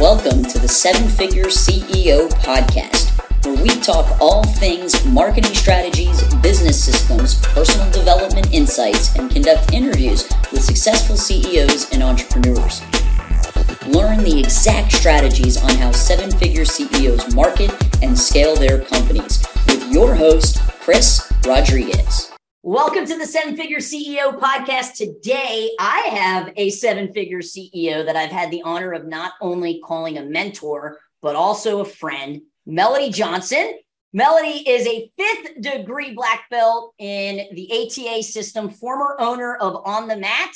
Welcome to the Seven Figure CEO podcast, where we talk all things marketing strategies, business systems, personal development insights, and conduct interviews with successful CEOs and entrepreneurs. Learn the exact strategies on how seven figure CEOs market and scale their companies with your host, Chris Rodriguez. Welcome to the Seven Figure CEO podcast. Today, I have a seven figure CEO that I've had the honor of not only calling a mentor, but also a friend, Melody Johnson. Melody is a fifth degree black belt in the ATA system, former owner of On the Mat,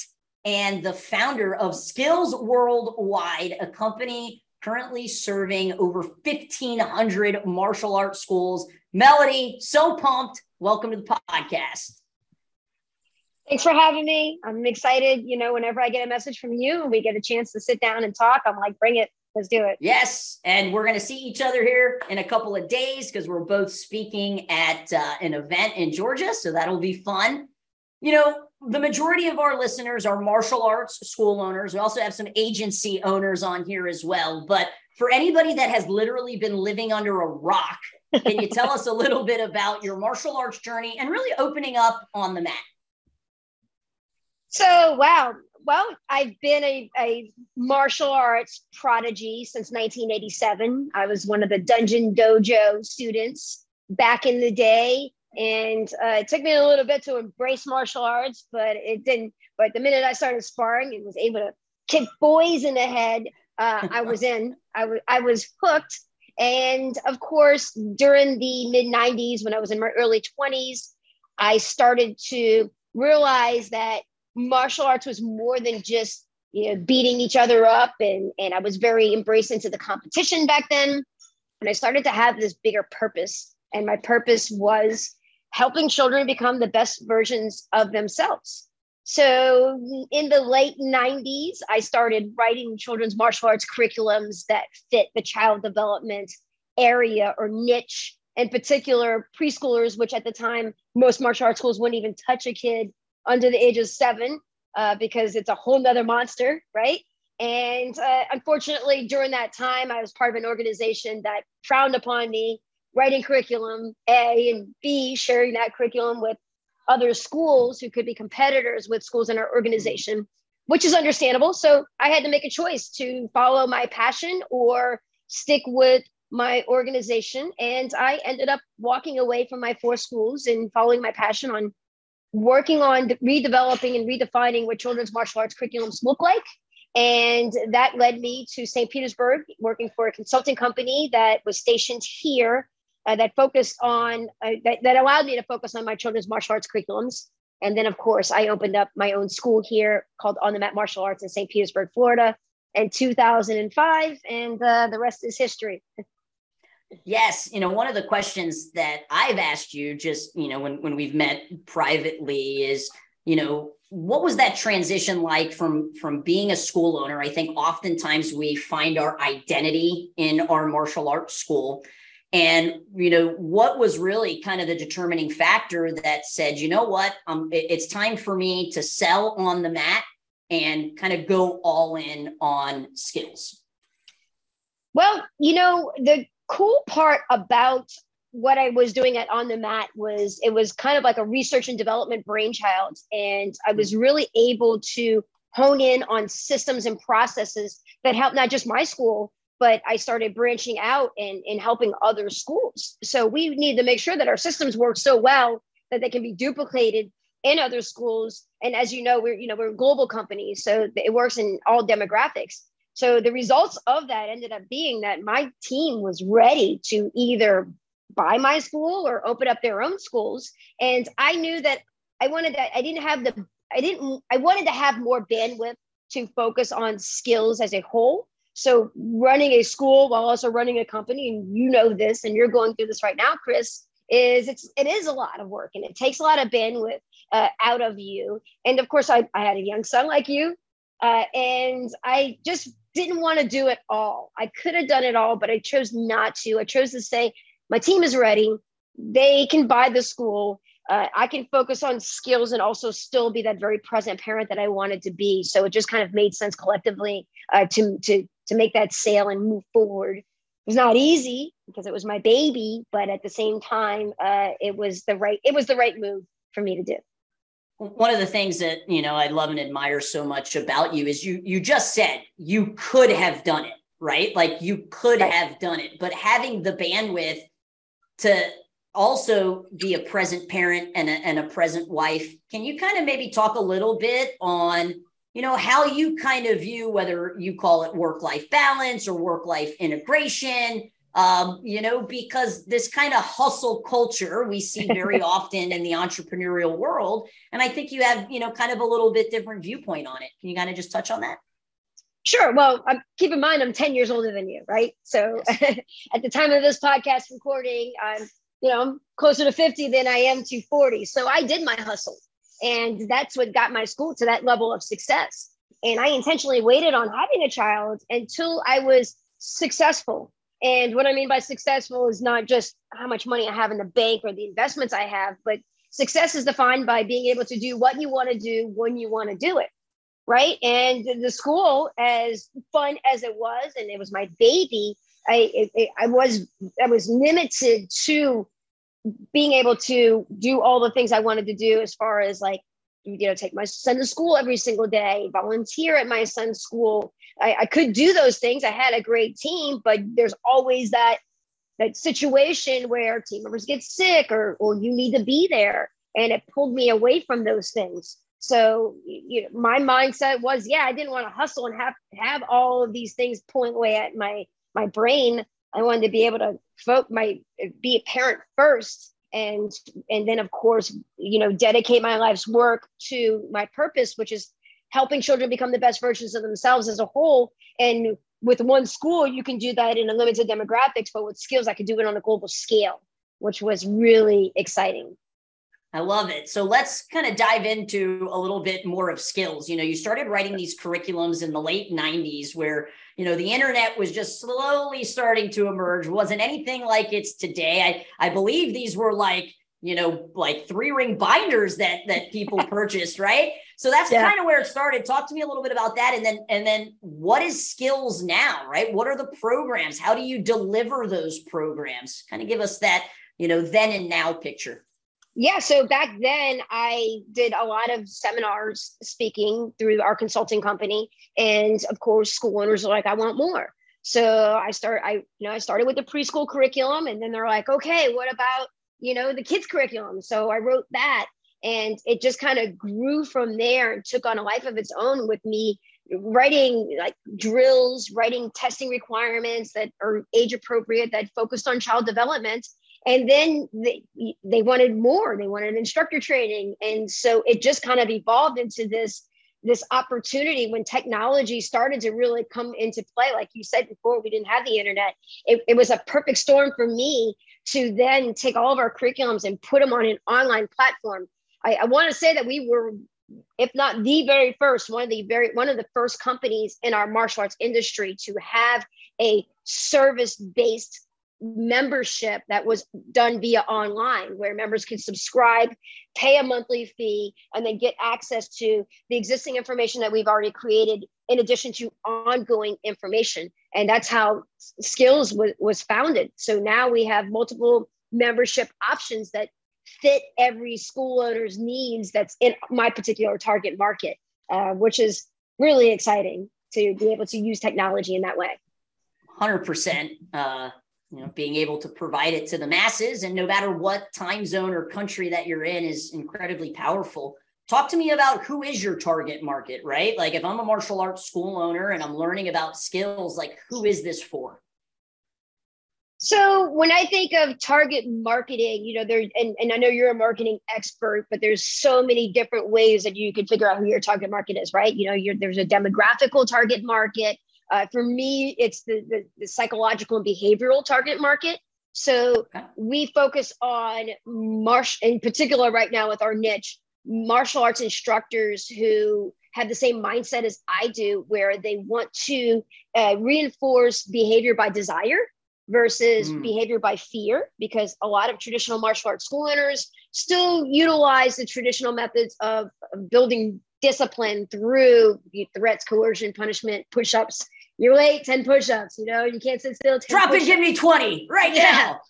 and the founder of SKILLZ Worldwide, a company currently serving over 1,500 martial arts schools. Melody, so pumped welcome to the podcast. Thanks for having me. I'm excited. You know, whenever I get a message from you and we get a chance to sit down and talk, I'm like, bring it. Let's do it. Yes. And we're going to see each other here in a couple of days because we're both speaking at uh, an event in Georgia. So that'll be fun. You know, the majority of our listeners are martial arts school owners. We also have some agency owners on here as well. But for anybody that has literally been living under a rock can you tell us a little bit about your martial arts journey and really opening up on the mat? So, wow. Well, I've been a, a martial arts prodigy since 1987. I was one of the Dungeon Dojo students back in the day. And uh, it took me a little bit to embrace martial arts, but it didn't. But the minute I started sparring and was able to kick boys in the head, uh, I was in. I, w- I was hooked and of course, during the mid 90s, when I was in my early 20s, I started to realize that martial arts was more than just you know beating each other up and and I was very embraced into the competition back then. And I started to have this bigger purpose. And my purpose was helping children become the best versions of themselves so in the late 90s, I started writing children's martial arts curriculums that fit the child development area or niche, in particular preschoolers, which at the time most martial arts schools wouldn't even touch a kid under the age of seven uh, because it's a whole nother monster, right? And uh, unfortunately, during that time, I was part of an organization that frowned upon me writing curriculum, A, and B, sharing that curriculum with other schools who could be competitors with schools in our organization, which is understandable. So I had to make a choice to follow my passion or stick with my organization. And I ended up walking away from my four schools and following my passion on working on redeveloping and redefining what children's martial arts curriculums look like. And that led me to St. Petersburg, working for a consulting company that was stationed here uh, that focused on uh, that, that allowed me to focus on my children's martial arts curriculums. And then of course i opened up my own school here called on the mat martial arts in st petersburg florida in 2005 and uh, the rest is history. Yes you know one of the questions that i've asked you just you know when, when we've met privately is you know what was that transition like from from being a school owner? I think oftentimes we find our identity in our martial arts school and you know what was really kind of the determining factor that said you know what? Um, it, it's time for me to sell on the mat and kind of go all in on SKILLZ. Well you know the cool part about what i was doing at on the mat was it was kind of like a research and development brainchild and i was really able to hone in on systems and processes that help not just my school but I started branching out and, helping other schools. So we need to make sure that our systems work so well that they can be duplicated in other schools. And as you know, we're you know we're global company, so it works in all demographics. So the results of that ended up being that my team was ready to either buy my school or open up their own schools. And I knew that I wanted that I didn't have the I didn't I wanted to have more bandwidth to focus on SKILLZ as a whole so running a school while also running a company, and you know this, and you're going through this right now, Chris, is it's it is a lot of work and it takes a lot of bandwidth uh, out of you. And of course, I, I had a young son like you, uh, and I just didn't want to do it all. I could have done it all, but I chose not to. I chose to say my team is ready. They can buy the school. Uh, I can focus on SKILLZ and also still be that very present parent that I wanted to be. So it just kind of made sense collectively uh, to to to make that sale and move forward. It was not easy because it was my baby, but at the same time, uh, it was the right it was the right move for me to do. One of the things that you know I love and admire so much about you is you you just said you could have done it, right? Like you could right. have done it, but having the bandwidth to also be a present parent and a, and a present wife. Can you kind of maybe talk a little bit on, you know, how you kind of view whether you call it work life balance or work life integration? Um, you know, because this kind of hustle culture we see very often in the entrepreneurial world. And I think you have, you know, kind of a little bit different viewpoint on it. Can you kind of just touch on that? Sure. Well, I'm, keep in mind, I'm 10 years older than you, right? So yes. at the time of this podcast recording, I'm you know, I'm closer to 50 than I am to 40. So I did my hustle. And that's what got my school to that level of success. And I intentionally waited on having a child until I was successful. And what I mean by successful is not just how much money I have in the bank or the investments I have, but success is defined by being able to do what you want to do when you want to do it. Right. And the school, as fun as it was, and it was my baby, I, it, I was I was limited to being able to do all the things I wanted to do as far as like, you know, take my son to school every single day, volunteer at my son's school. I, I could do those things. I had a great team, but there's always that that situation where team members get sick or or you need to be there. And it pulled me away from those things. So you know, my mindset was, yeah, I didn't want to hustle and have have all of these things pulling away at my my brain. I wanted to be able to folk my be a parent first and and then of course you know dedicate my life's work to my purpose which is helping children become the best versions of themselves as a whole and with one school you can do that in a limited demographics but with SKILLZ i could do it on a global scale which was really exciting I love it. So let's kind of dive into a little bit more of SKILLZ. You know, you started writing these curriculums in the late 90s where, you know, the internet was just slowly starting to emerge. wasn't anything like it's today. I, I believe these were like, you know, like three ring binders that that people purchased, right? So that's yeah. kind of where it started. Talk to me a little bit about that and then and then what is SKILLZ now, right? What are the programs? How do you deliver those programs? Kind of give us that, you know, then and now picture yeah so back then i did a lot of seminars speaking through our consulting company and of course school owners are like i want more. So i start i you know i started with the preschool curriculum and then they're like okay what about you know the kids curriculum? So i wrote that and it just kind of grew from there and took on a life of its own with me writing like drills writing testing requirements that are age appropriate that focused on child development and then they, they wanted more. They wanted instructor training. And so it just kind of evolved into this this opportunity when technology started to really come into play. Like you said before we didn't have the internet. It, it was a perfect storm for me to then take all of our curriculums and put them on an online platform. I, I want to say that we were if not the very first one of the very one of the first companies in our martial arts industry to have a service based membership that was done via online where members can subscribe pay a monthly fee and then get access to the existing information that we've already created in addition to ongoing information. And that's how SKILLZ w- was founded. So now we have multiple membership options that fit every school owner's needs that's in my particular target market uh, which is really exciting to be able to use technology in that way. 100% uh, you know being able to provide it to the masses. And no matter what time zone or country that you're in is incredibly powerful. Talk to me about who is your target market right? Like if i'm a martial arts school owner and i'm learning about SKILLZ like who is this for? So when I think of target marketing, you know, there and, and I know you're a marketing expert, but there's so many different ways that you can figure out who your target market is, right? You know, there's a demographical target market, uh, for me, it's the, the, the, psychological and behavioral target market. So okay. we focus on martial, in particular, right now with our niche, martial arts instructors who have the same mindset as I do, where they want to uh, reinforce behavior by desire versus mm. behavior by fear, because a lot of traditional martial arts school owners still utilize the traditional methods of, of building discipline through threats, coercion, punishment, push ups, you're late, 10 push-ups, you know, you can't sit still. Drop and give me 20 right yeah. now.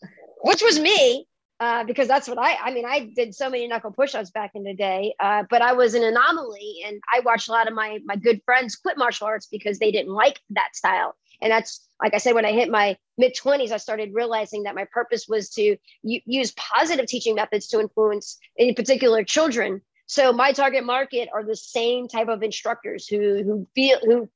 Which was me. Uh, because that's what I, I mean, I did so many knuckle push-ups back in the day, uh, but I was an anomaly and I watched a lot of my, my good friends quit martial arts because they didn't like that style. And that's, like I said, when I hit my mid twenties, I started realizing that my purpose was to u- use positive teaching methods to influence in particular children. So my target market are the same type of instructors who, who feel, who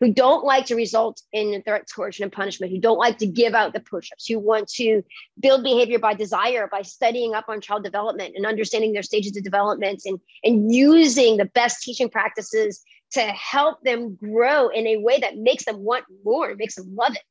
who don't like to result in threats, coercion, and punishment, who don't like to give out the push-ups, who want to build behavior by desire, by studying up on child development and understanding their stages of development and, and using the best teaching practices to help them grow in a way that makes them want more, makes them love it.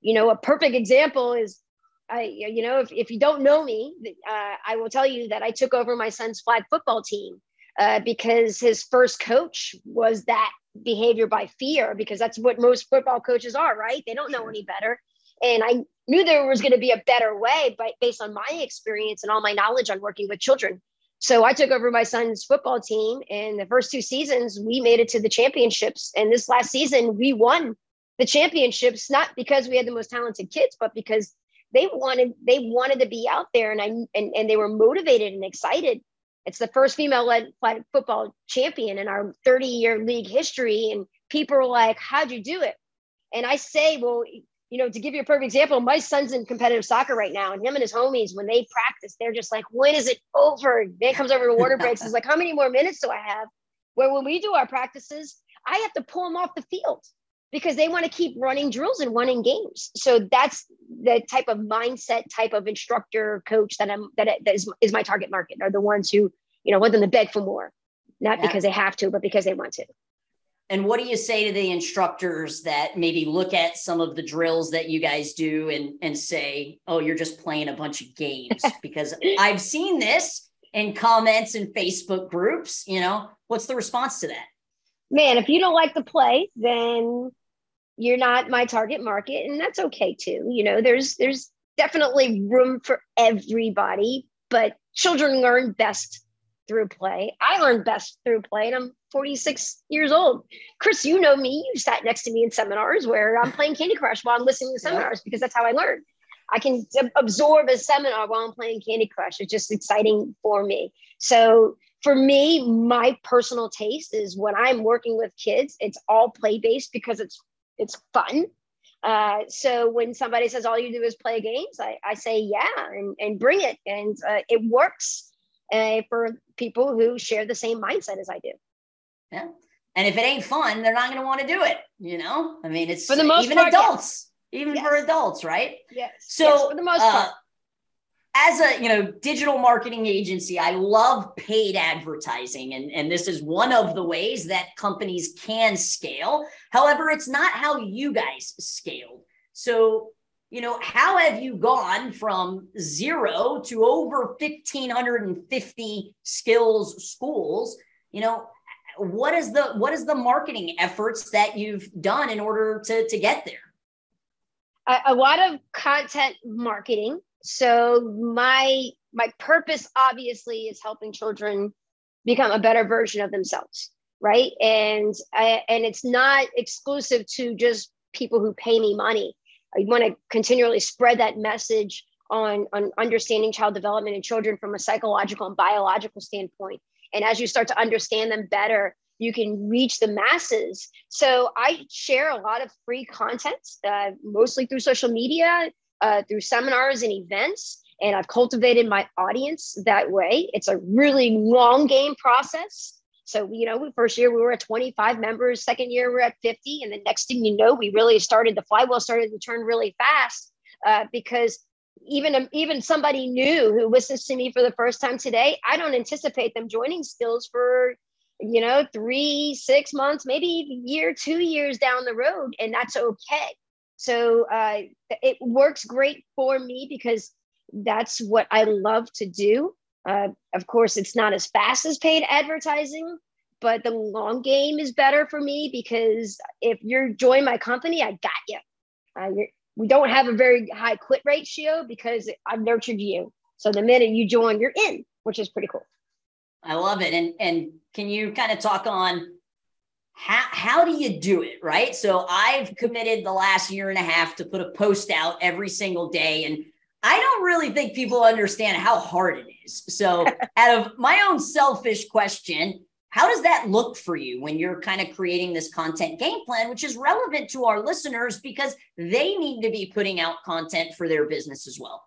You know, a perfect example is I, you know, if, if you don't know me, uh, I will tell you that I took over my son's flag football team uh, because his first coach was that behavior by fear because that's what most football coaches are, right? They don't know any better. And I knew there was going to be a better way, but based on my experience and all my knowledge on working with children. So I took over my son's football team, and the first two seasons we made it to the championships. And this last season we won the championships, not because we had the most talented kids, but because they wanted they wanted to be out there, and I and, and they were motivated and excited it's the first female led football champion in our 30 year league history. And people are like, How'd you do it? And I say, Well, you know, to give you a perfect example, my son's in competitive soccer right now, and him and his homies, when they practice, they're just like, When is it over? Man comes over to water breaks. He's like, How many more minutes do I have? Where when we do our practices, I have to pull them off the field because they want to keep running drills and running games. So that's the type of mindset, type of instructor, coach that I'm that, that is, is my target market are the ones who you know want them to beg for more, not yeah. because they have to, but because they want to. And what do you say to the instructors that maybe look at some of the drills that you guys do and and say, "Oh, you're just playing a bunch of games"? because I've seen this in comments in Facebook groups. You know, what's the response to that? Man, if you don't like the play, then you're not my target market and that's okay too you know there's there's definitely room for everybody but children learn best through play. I learn best through play and i'm 46 years old. Chris you know me. You sat next to me in seminars where i'm playing candy crush while i'm listening to seminars because that's how i learn i can absorb a seminar while i'm playing candy crush. It's just exciting for me. So for me, my personal taste is when I'm working with kids, it's all play based because it's it's fun. Uh, so when somebody says all you do is play games, I, I say yeah and, and bring it. And uh, it works uh, for people who share the same mindset as I do. Yeah. And if it ain't fun, they're not going to want to do it. You know, I mean, it's for the most even part, adults, yes. even yes. for adults, right? Yes. So yes, for the most part uh, as a you know digital marketing agency i love paid advertising and, and this is one of the ways that companies can scale. However it's not how you guys scaled. So you know how have you gone from zero to over 1550 skills schools? You know what is the what is the marketing efforts that you've done in order to to get there? A, a lot of content marketing so my my purpose obviously is helping children become a better version of themselves right? And I, and it's not exclusive to just people who pay me money. I want to continually spread that message on on understanding child development in children from a psychological and biological standpoint. And as you start to understand them better you can reach the masses. So i share a lot of free content uh, mostly through social media uh, through seminars and events. And I've cultivated my audience that way. It's a really long game process. So, you know, first year we were at 25 members, second year we're at 50. And the next thing you know, we really started, the flywheel started to turn really fast uh, because even, even somebody new who listens to me for the first time today, I don't anticipate them joining SKILLZ for, you know, three, six months, maybe year, two years down the road. And that's okay. So uh, it works great for me because that's what I love to do. Uh, of course, it's not as fast as paid advertising, but the long game is better for me because if you're join my company, I got you. Uh, we don't have a very high quit ratio because I've nurtured you. So the minute you join, you're in, which is pretty cool. I love it. And and can you kind of talk on how, how do you do it right? So i've committed the last year and a half to put a post out every single day and i don't really think people understand how hard it is. So out of my own selfish question how does that look for you when you're kind of creating this content game plan which is relevant to our listeners because they need to be putting out content for their business as well?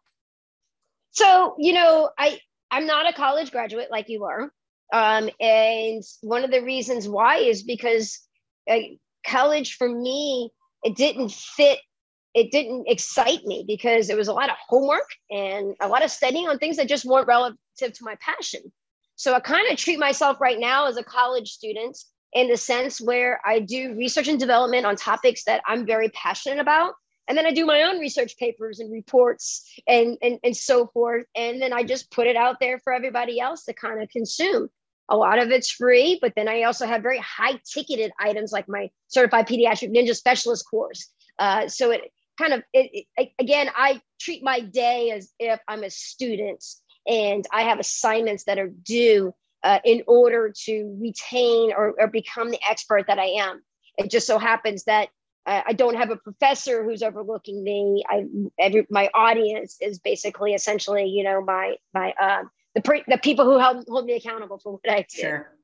So you know i i'm not a college graduate like you are um, and one of the reasons why is because uh, college for me, it didn't fit, it didn't excite me because it was a lot of homework and a lot of studying on things that just weren't relative to my passion. So I kind of treat myself right now as a college student in the sense where I do research and development on topics that I'm very passionate about. And then I do my own research papers and reports and, and, and so forth. And then I just put it out there for everybody else to kind of consume. A lot of it's free, but then I also have very high ticketed items like my certified pediatric ninja specialist course. Uh, so it kind of, it, it, again, I treat my day as if I'm a student and I have assignments that are due uh, in order to retain or, or become the expert that I am. It just so happens that uh, I don't have a professor who's overlooking me. I every my audience is basically essentially, you know, my my uh, the pre- the people who hold, hold me accountable for what I do. Sure,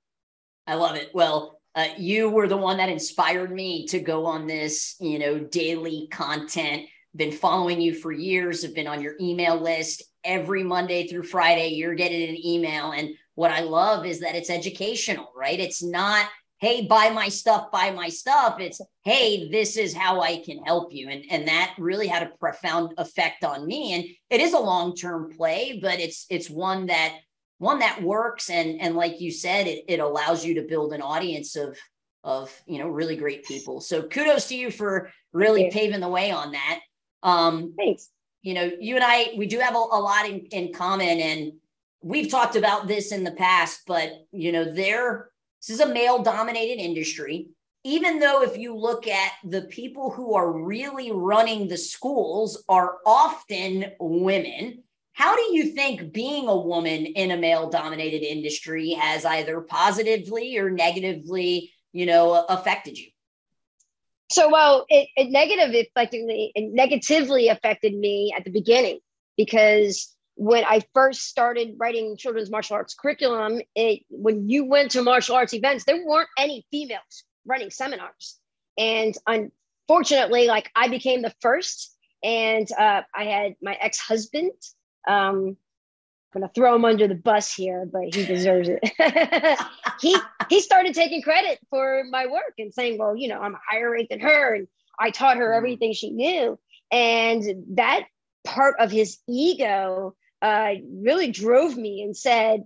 I love it. Well, uh, you were the one that inspired me to go on this, you know, daily content. Been following you for years. Have been on your email list every Monday through Friday. You're getting an email, and what I love is that it's educational, right? It's not hey buy my stuff buy my stuff. It's hey this is how i can help you. And and that really had a profound effect on me. And it is a long term play but it's it's one that one that works. And and like you said it, it allows you to build an audience of of you know really great people. So kudos to you for really paving the way on that. Um thanks. you know you and i we do have a, a lot in, in common. And we've talked about this in the past but you know there this is a male dominated industry. Even though, if you look at the people who are really running the schools, are often women. How do you think being a woman in a male dominated industry has either positively or negatively, you know, affected you? So, well, it, it affected me, it negatively affected me at the beginning because when I first started writing children's martial arts curriculum, it when you went to martial arts events, there weren't any females running seminars. And unfortunately, like I became the first, and uh, I had my ex-husband. Um, I'm gonna throw him under the bus here, but he deserves it. he he started taking credit for my work and saying, "Well, you know, I'm a higher rate than her, and I taught her mm. everything she knew." And that part of his ego uh, really drove me and said,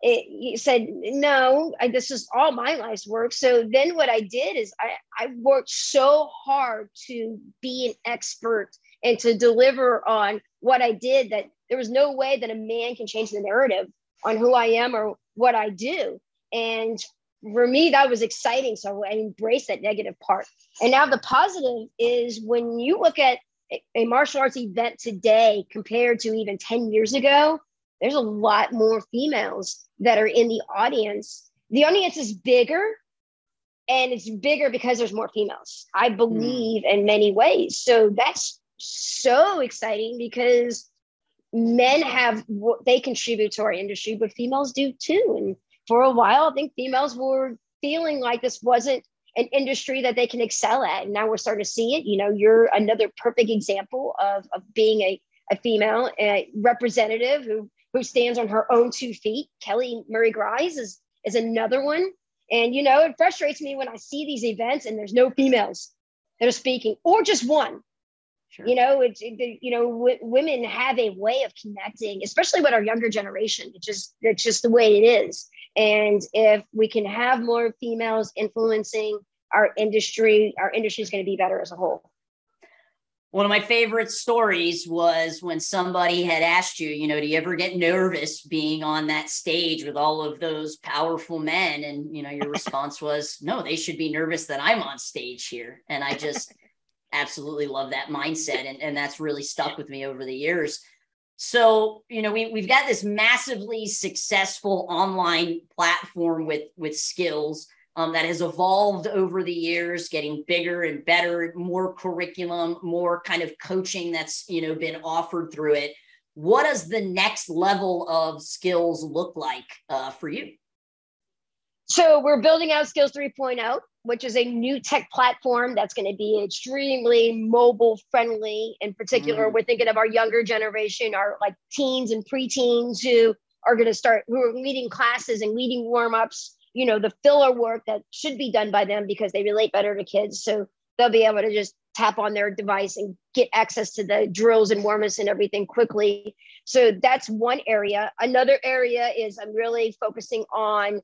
it, he said, no, I, this is all my life's work. So then what I did is I, I worked so hard to be an expert and to deliver on what I did that there was no way that a man can change the narrative on who I am or what I do. And for me, that was exciting. So I embraced that negative part. And now the positive is when you look at a martial arts event today compared to even 10 years ago, there's a lot more females that are in the audience. The audience is bigger and it's bigger because there's more females, I hmm. believe, mm. in many ways. So that's so exciting because men have what they contribute to our industry, but females do too. And for a while, I think females were feeling like this wasn't an industry that they can excel at. And now we're starting to see it. You know, you're another perfect example of, of being a, a female a representative who who stands on her own two feet. Kelly Murray Grice is is another one. And you know, it frustrates me when I see these events and there's no females that are speaking, or just one. Sure. You know, it's it, you know, w- women have a way of connecting, especially with our younger generation. It's just it's just the way it is. And if we can have more females influencing our industry, our industry is going to be better as a whole. One of my favorite stories was when somebody had asked you, you know, do you ever get nervous being on that stage with all of those powerful men? And, you know, your response was, no, they should be nervous that I'm on stage here. And I just absolutely love that mindset. And, and that's really stuck with me over the years. So, you know, we, we've got this massively successful online platform with, with SKILLZ um, that has evolved over the years, getting bigger and better, more curriculum, more kind of coaching that's you know been offered through it. What does the next level of SKILLZ look like uh, for you? So we're building out SKILLZ 3.0, which is a new tech platform that's going to be extremely mobile friendly. In particular, mm. we're thinking of our younger generation, our like teens and preteens who are going to start, who are leading classes and leading warm ups, you know, the filler work that should be done by them because they relate better to kids. So they'll be able to just tap on their device and get access to the drills and warm ups and everything quickly. So that's one area. Another area is I'm really focusing on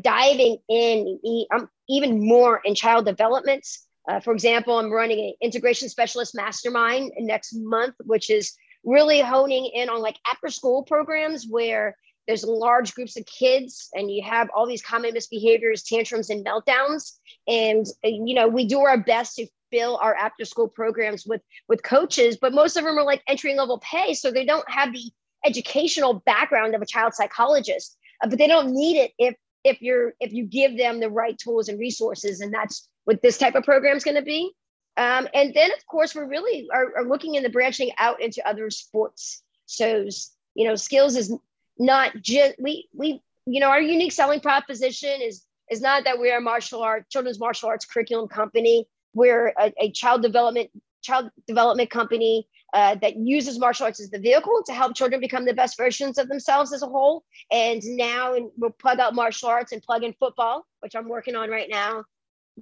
diving in um, even more in child developments Uh, for example, I'm running an integration specialist mastermind next month, which is really honing in on like after school programs where there's large groups of kids and you have all these common misbehaviors, tantrums, and meltdowns. And, uh, you know, we do our best to fill our after school programs with with coaches, but most of them are like entry level pay. So they don't have the educational background of a child psychologist. Uh, but they don't need it if if you're if you give them the right tools and resources and that's what this type of program is going to be um, and then of course we're really are, are looking into branching out into other sports so you know SKILLZ is not just we we you know our unique selling proposition is is not that we're a martial art children's martial arts curriculum company we're a, a child development child development company uh, that uses martial arts as the vehicle to help children become the best versions of themselves as a whole. And now and we'll plug out martial arts and plug in football, which I'm working on right now,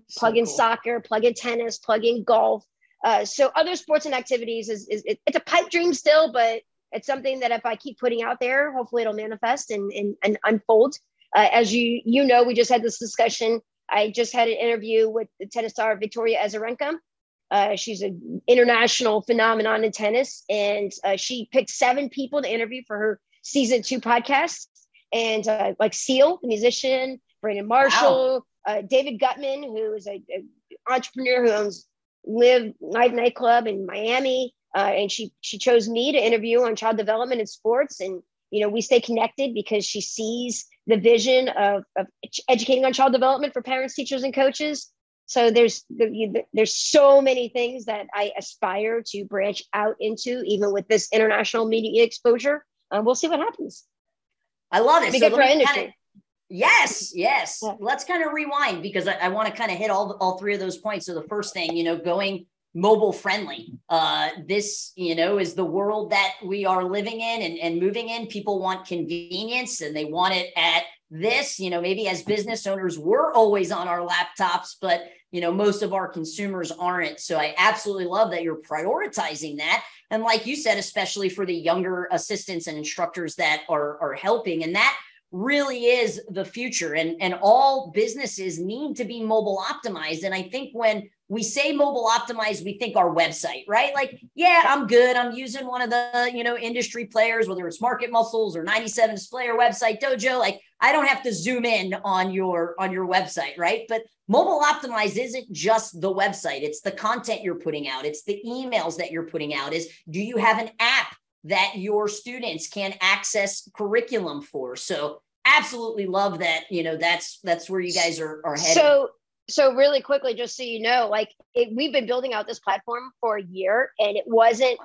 so plug in cool. soccer, plug in tennis, plug in golf. Uh, so other sports and activities is, is it, it's a pipe dream still, but it's something that if I keep putting out there, hopefully it'll manifest and, and, and unfold. Uh, as you you know, we just had this discussion. I just had an interview with the tennis star Victoria Azarenka, uh, she's an international phenomenon in tennis, and uh, she picked seven people to interview for her season two podcast. And uh, like Seal, the musician, Brandon Marshall, wow. Uh, David Grutman, who is a, a, entrepreneur who owns LIV Night nightclub in Miami, uh, and she she chose me to interview on child development and sports. And you know, we stay connected because she sees the vision of, of educating on child development for parents, teachers, and coaches so there's there's so many things that I aspire to branch out into, even with this international media exposure. Um, we'll see what happens. I love it. So kind of, yes, yes. Yeah. Let's kind of rewind because I, I want to kind of hit all all three of those points. So the first thing, you know, going mobile friendly. Uh, this, you know, is the world that we are living in and, and moving in. People want convenience and they want it at this. You know maybe as business owners we're always on our laptops but you know most of our consumers aren't. So i absolutely love that you're prioritizing that. And like you said especially for the younger assistants and instructors that are are helping. And that really is the future. And and all businesses need to be mobile optimized. And i think when we say mobile optimized we think our website right? Like yeah i'm good. I'm using one of the you know industry players whether it's market muscles or 97 display or website dojo. Like i don't have to zoom in on your on your website right? But mobile optimized isn't just the website. It's the content you're putting out. It's the emails that you're putting out is do you have an app that your students can access curriculum for? So absolutely love that you know that's that's where you guys are, are headed. So so really quickly just so you know like it, we've been building out this platform for a year and it wasn't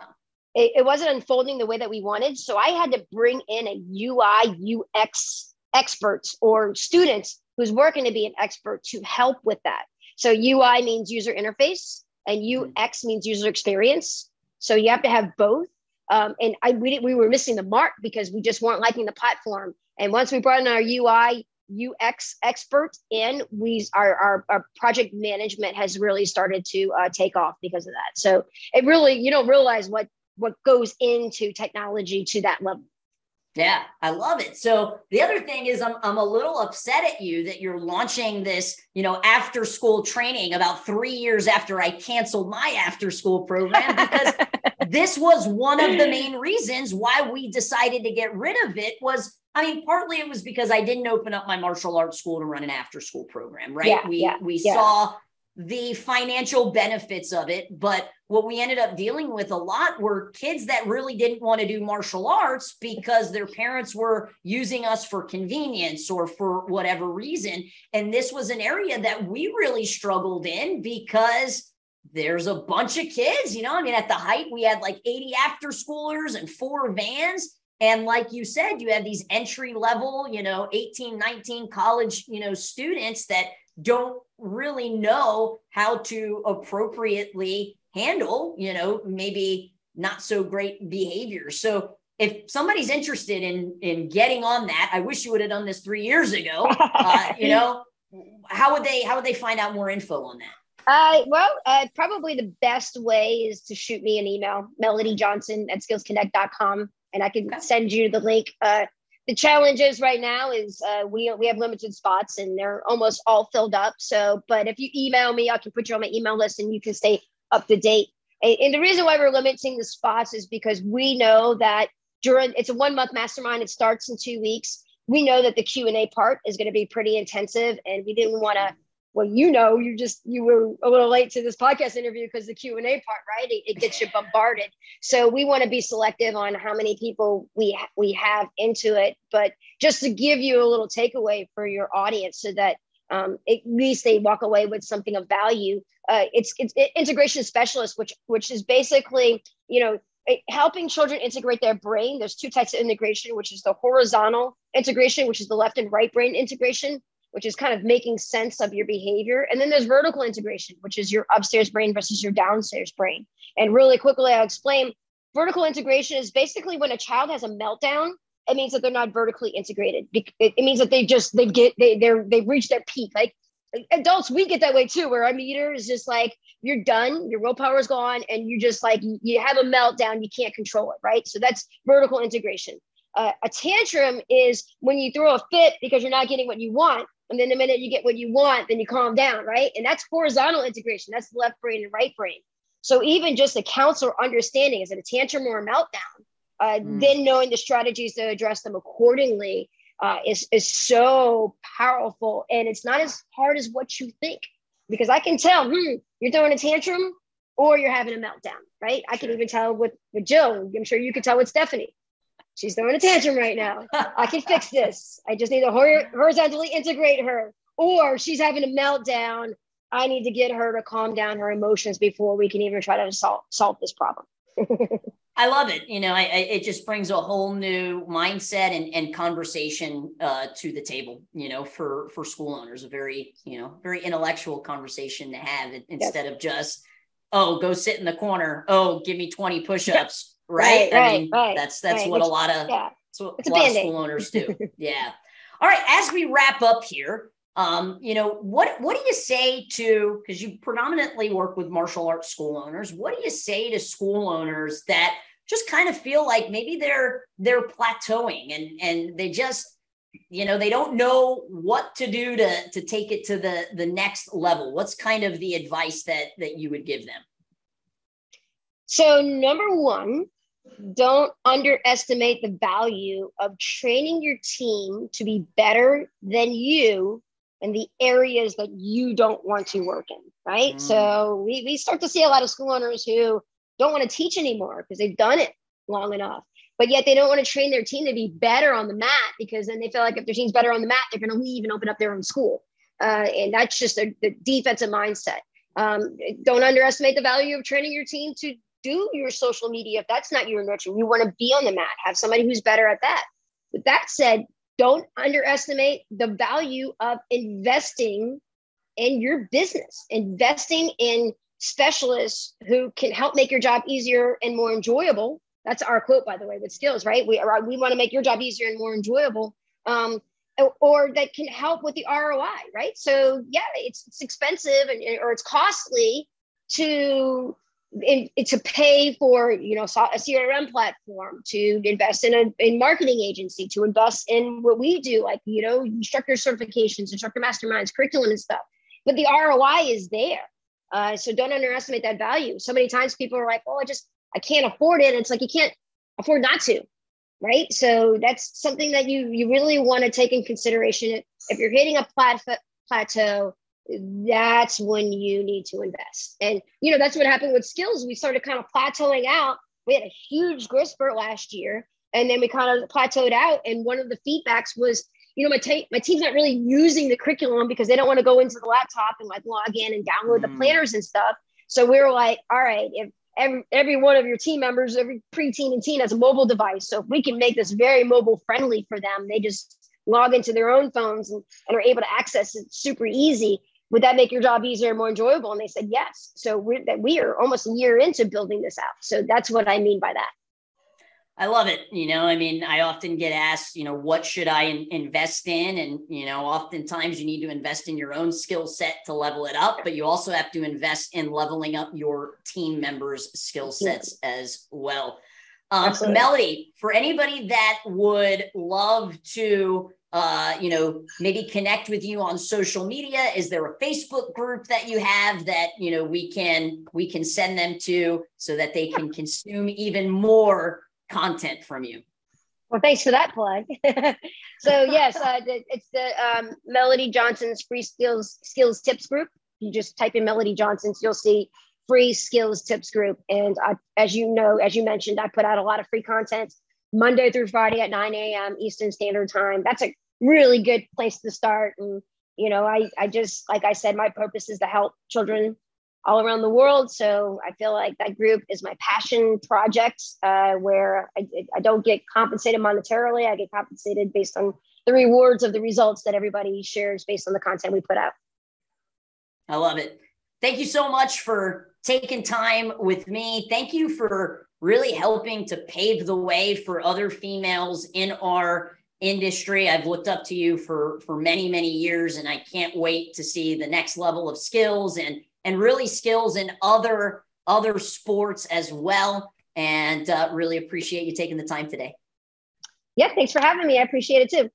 it, it, wasn't unfolding the way that we wanted. So i had to bring in a ui ux experts or students who's working to be an expert to help with that. So ui means user interface and mm-hmm. ux means user experience. So you have to have both. Um, and I we, we were missing the mark because we just weren't liking the platform. And once we brought in our UI UX expert in, we our, our, our project management has really started to uh, take off because of that. So it really you don't realize what what goes into technology to that level. Yeah, I love it. So the other thing is I'm I'm a little upset at you that you're launching this, you know, after school training about 3 years after I canceled my after school program because this was one of the main reasons why we decided to get rid of it was I mean, partly it was because I didn't open up my martial arts school to run an after school program, right? Yeah, we yeah, we yeah. saw the financial benefits of it. But what we ended up dealing with a lot were kids that really didn't want to do martial arts because their parents were using us for convenience or for whatever reason. And this was an area that we really struggled in because there's a bunch of kids, you know. I mean, at the height, we had like 80 after schoolers and four vans. And like you said, you have these entry level, you know, 18, 19 college, you know, students that don't really know how to appropriately handle, you know, maybe not so great behavior. So if somebody's interested in in getting on that, I wish you would have done this three years ago. Uh, you know, how would they how would they find out more info on that? Uh, well, uh, probably the best way is to shoot me an email, Melody Johnson at skillzconnect.com, and I can okay. send you the link. Uh, the challenge is right now is uh, we we have limited spots and they're almost all filled up. So, but if you email me, I can put you on my email list and you can stay up to date. And, and the reason why we're limiting the spots is because we know that during it's a one month mastermind. It starts in two weeks. We know that the Q and A part is going to be pretty intensive, and we didn't want to well you know you just you were a little late to this podcast interview because the q&a part right? It, it gets you bombarded. So we want to be selective on how many people we ha- we have into it but just to give you a little takeaway for your audience so that um, at least they walk away with something of value uh, it's, it's integration specialist which which is basically you know helping children integrate their brain. There's two types of integration which is the horizontal integration which is the left and right brain integration which is kind of making sense of your behavior. And then there's vertical integration, which is your upstairs brain versus your downstairs brain. And really quickly, I'll explain vertical integration is basically when a child has a meltdown. It means that they're not vertically integrated. It means that they just they get they they're they've reached their peak. Like adults, we get that way too, where our meter is just like you're done, your willpower is gone, and you just like you have a meltdown, you can't control it, right? So that's vertical integration. Uh, a tantrum is when you throw a fit because you're not getting what you want and then the minute you get what you want, then you calm down, right? And that's horizontal integration. That's left brain and right brain. So even just a counselor understanding is it a tantrum or a meltdown? Uh, mm. Then knowing the strategies to address them accordingly uh, is is so powerful, and it's not as hard as what you think. Because I can tell, hmm, you're throwing a tantrum or you're having a meltdown, right? I can even tell with with Jill. I'm sure you can tell with Stephanie she's throwing a tantrum right now. I can fix this. I just need to horizontally integrate her. Or she's having a meltdown. I need to get her to calm down her emotions before we can even try to solve, solve this problem. I love it. You know, I, I, it just brings a whole new mindset and, and conversation uh, to the table. You know, for for school owners, a very you know very intellectual conversation to have instead of just oh go sit in the corner. Oh, give me twenty push-ups right? right I mean, right, that's that's right. what a lot of yeah. that's what a, a lot of school owners do. yeah. All right. As we wrap up here, um, you know, what what do you say to because you predominantly work with martial arts school owners? What do you say to school owners that just kind of feel like maybe they're they're plateauing and and they just you know they don't know what to do to to take it to the the next level what's kind of the advice that that you would give them so number one don't underestimate the value of training your team to be better than you in the areas that you don't want to work in, right? Mm. So we, we start to see a lot of school owners who don't want to teach anymore because they've done it long enough. But yet they don't want to train their team to be better on the mat because then they feel like if their team's better on the mat, they're going to leave and open up their own school. Uh, and that's just a, the defensive mindset. Um, don't underestimate the value of training your team to do your social media if that's not your nurture. You want to be on the mat, have somebody who's better at that. With that said, don't underestimate the value of investing in your business, investing in specialists who can help make your job easier and more enjoyable. That's our quote, by the way, with SKILLZ, right? We we want to make your job easier and more enjoyable. Um, or that can help with the ROI, right? So yeah, it's, it's expensive and or it's costly to in, to pay for you know a crm platform to invest in a, a marketing agency to invest in what we do like you know instructor certifications instructor masterminds curriculum and stuff. But the roi is there. Uh, so don't underestimate that value. So many times people are like oh i just i can't afford it. It's like you can't afford not to right? So that's something that you you really want to take in consideration if you're hitting a plat- plateau that's when you need to invest. And you know, that's what happened with SKILLZ. We started kind of plateauing out. We had a huge growth spurt last year, and then we kind of plateaued out. And one of the feedbacks was, you know, my, te- my team's not really using the curriculum because they don't want to go into the laptop and like log in and download mm. the planners and stuff. So we were like, all right, if every, every one of your team members, every pre-teen and teen has a mobile device. So if we can make this very mobile friendly for them, they just log into their own phones and, and are able to access it super easy would that make your job easier and more enjoyable? And they said yes. So we're, that we are almost a year into building this out. So that's what I mean by that. I love it. You know, I mean, I often get asked, you know, what should I in- invest in? And, you know, oftentimes you need to invest in your own skill set to level it up, but you also have to invest in leveling up your team members' skill sets as well. Um, Melody, for anybody that would love to uh, you know, maybe connect with you on social media? Is there a Facebook group that you have that you know we can we can send them to so that they can consume even more content from you? Well, thanks for that plug. so yes, uh, it's the um, Melody Johnson's Free Skills Skills Tips group. You just type in Melody Johnson's, you'll see free skills tips group. And I, as you know, as you mentioned, I put out a lot of free content Monday through Friday at 9 a.m. Eastern Standard Time. That's a really good place to start. And, you know, I, I just, like I said, my purpose is to help children all around the world. So I feel like that group is my passion project uh, where I, I don't get compensated monetarily. I get compensated based on the rewards of the results that everybody shares based on the content we put out. I love it. Thank you so much for taking time with me. Thank you for really helping to pave the way for other females in our industry. I've looked up to you for for many many years, and I can't wait to see the next level of skills and and really skills in other other sports as well. And uh, really appreciate you taking the time today. Yeah, thanks for having me. I appreciate it too.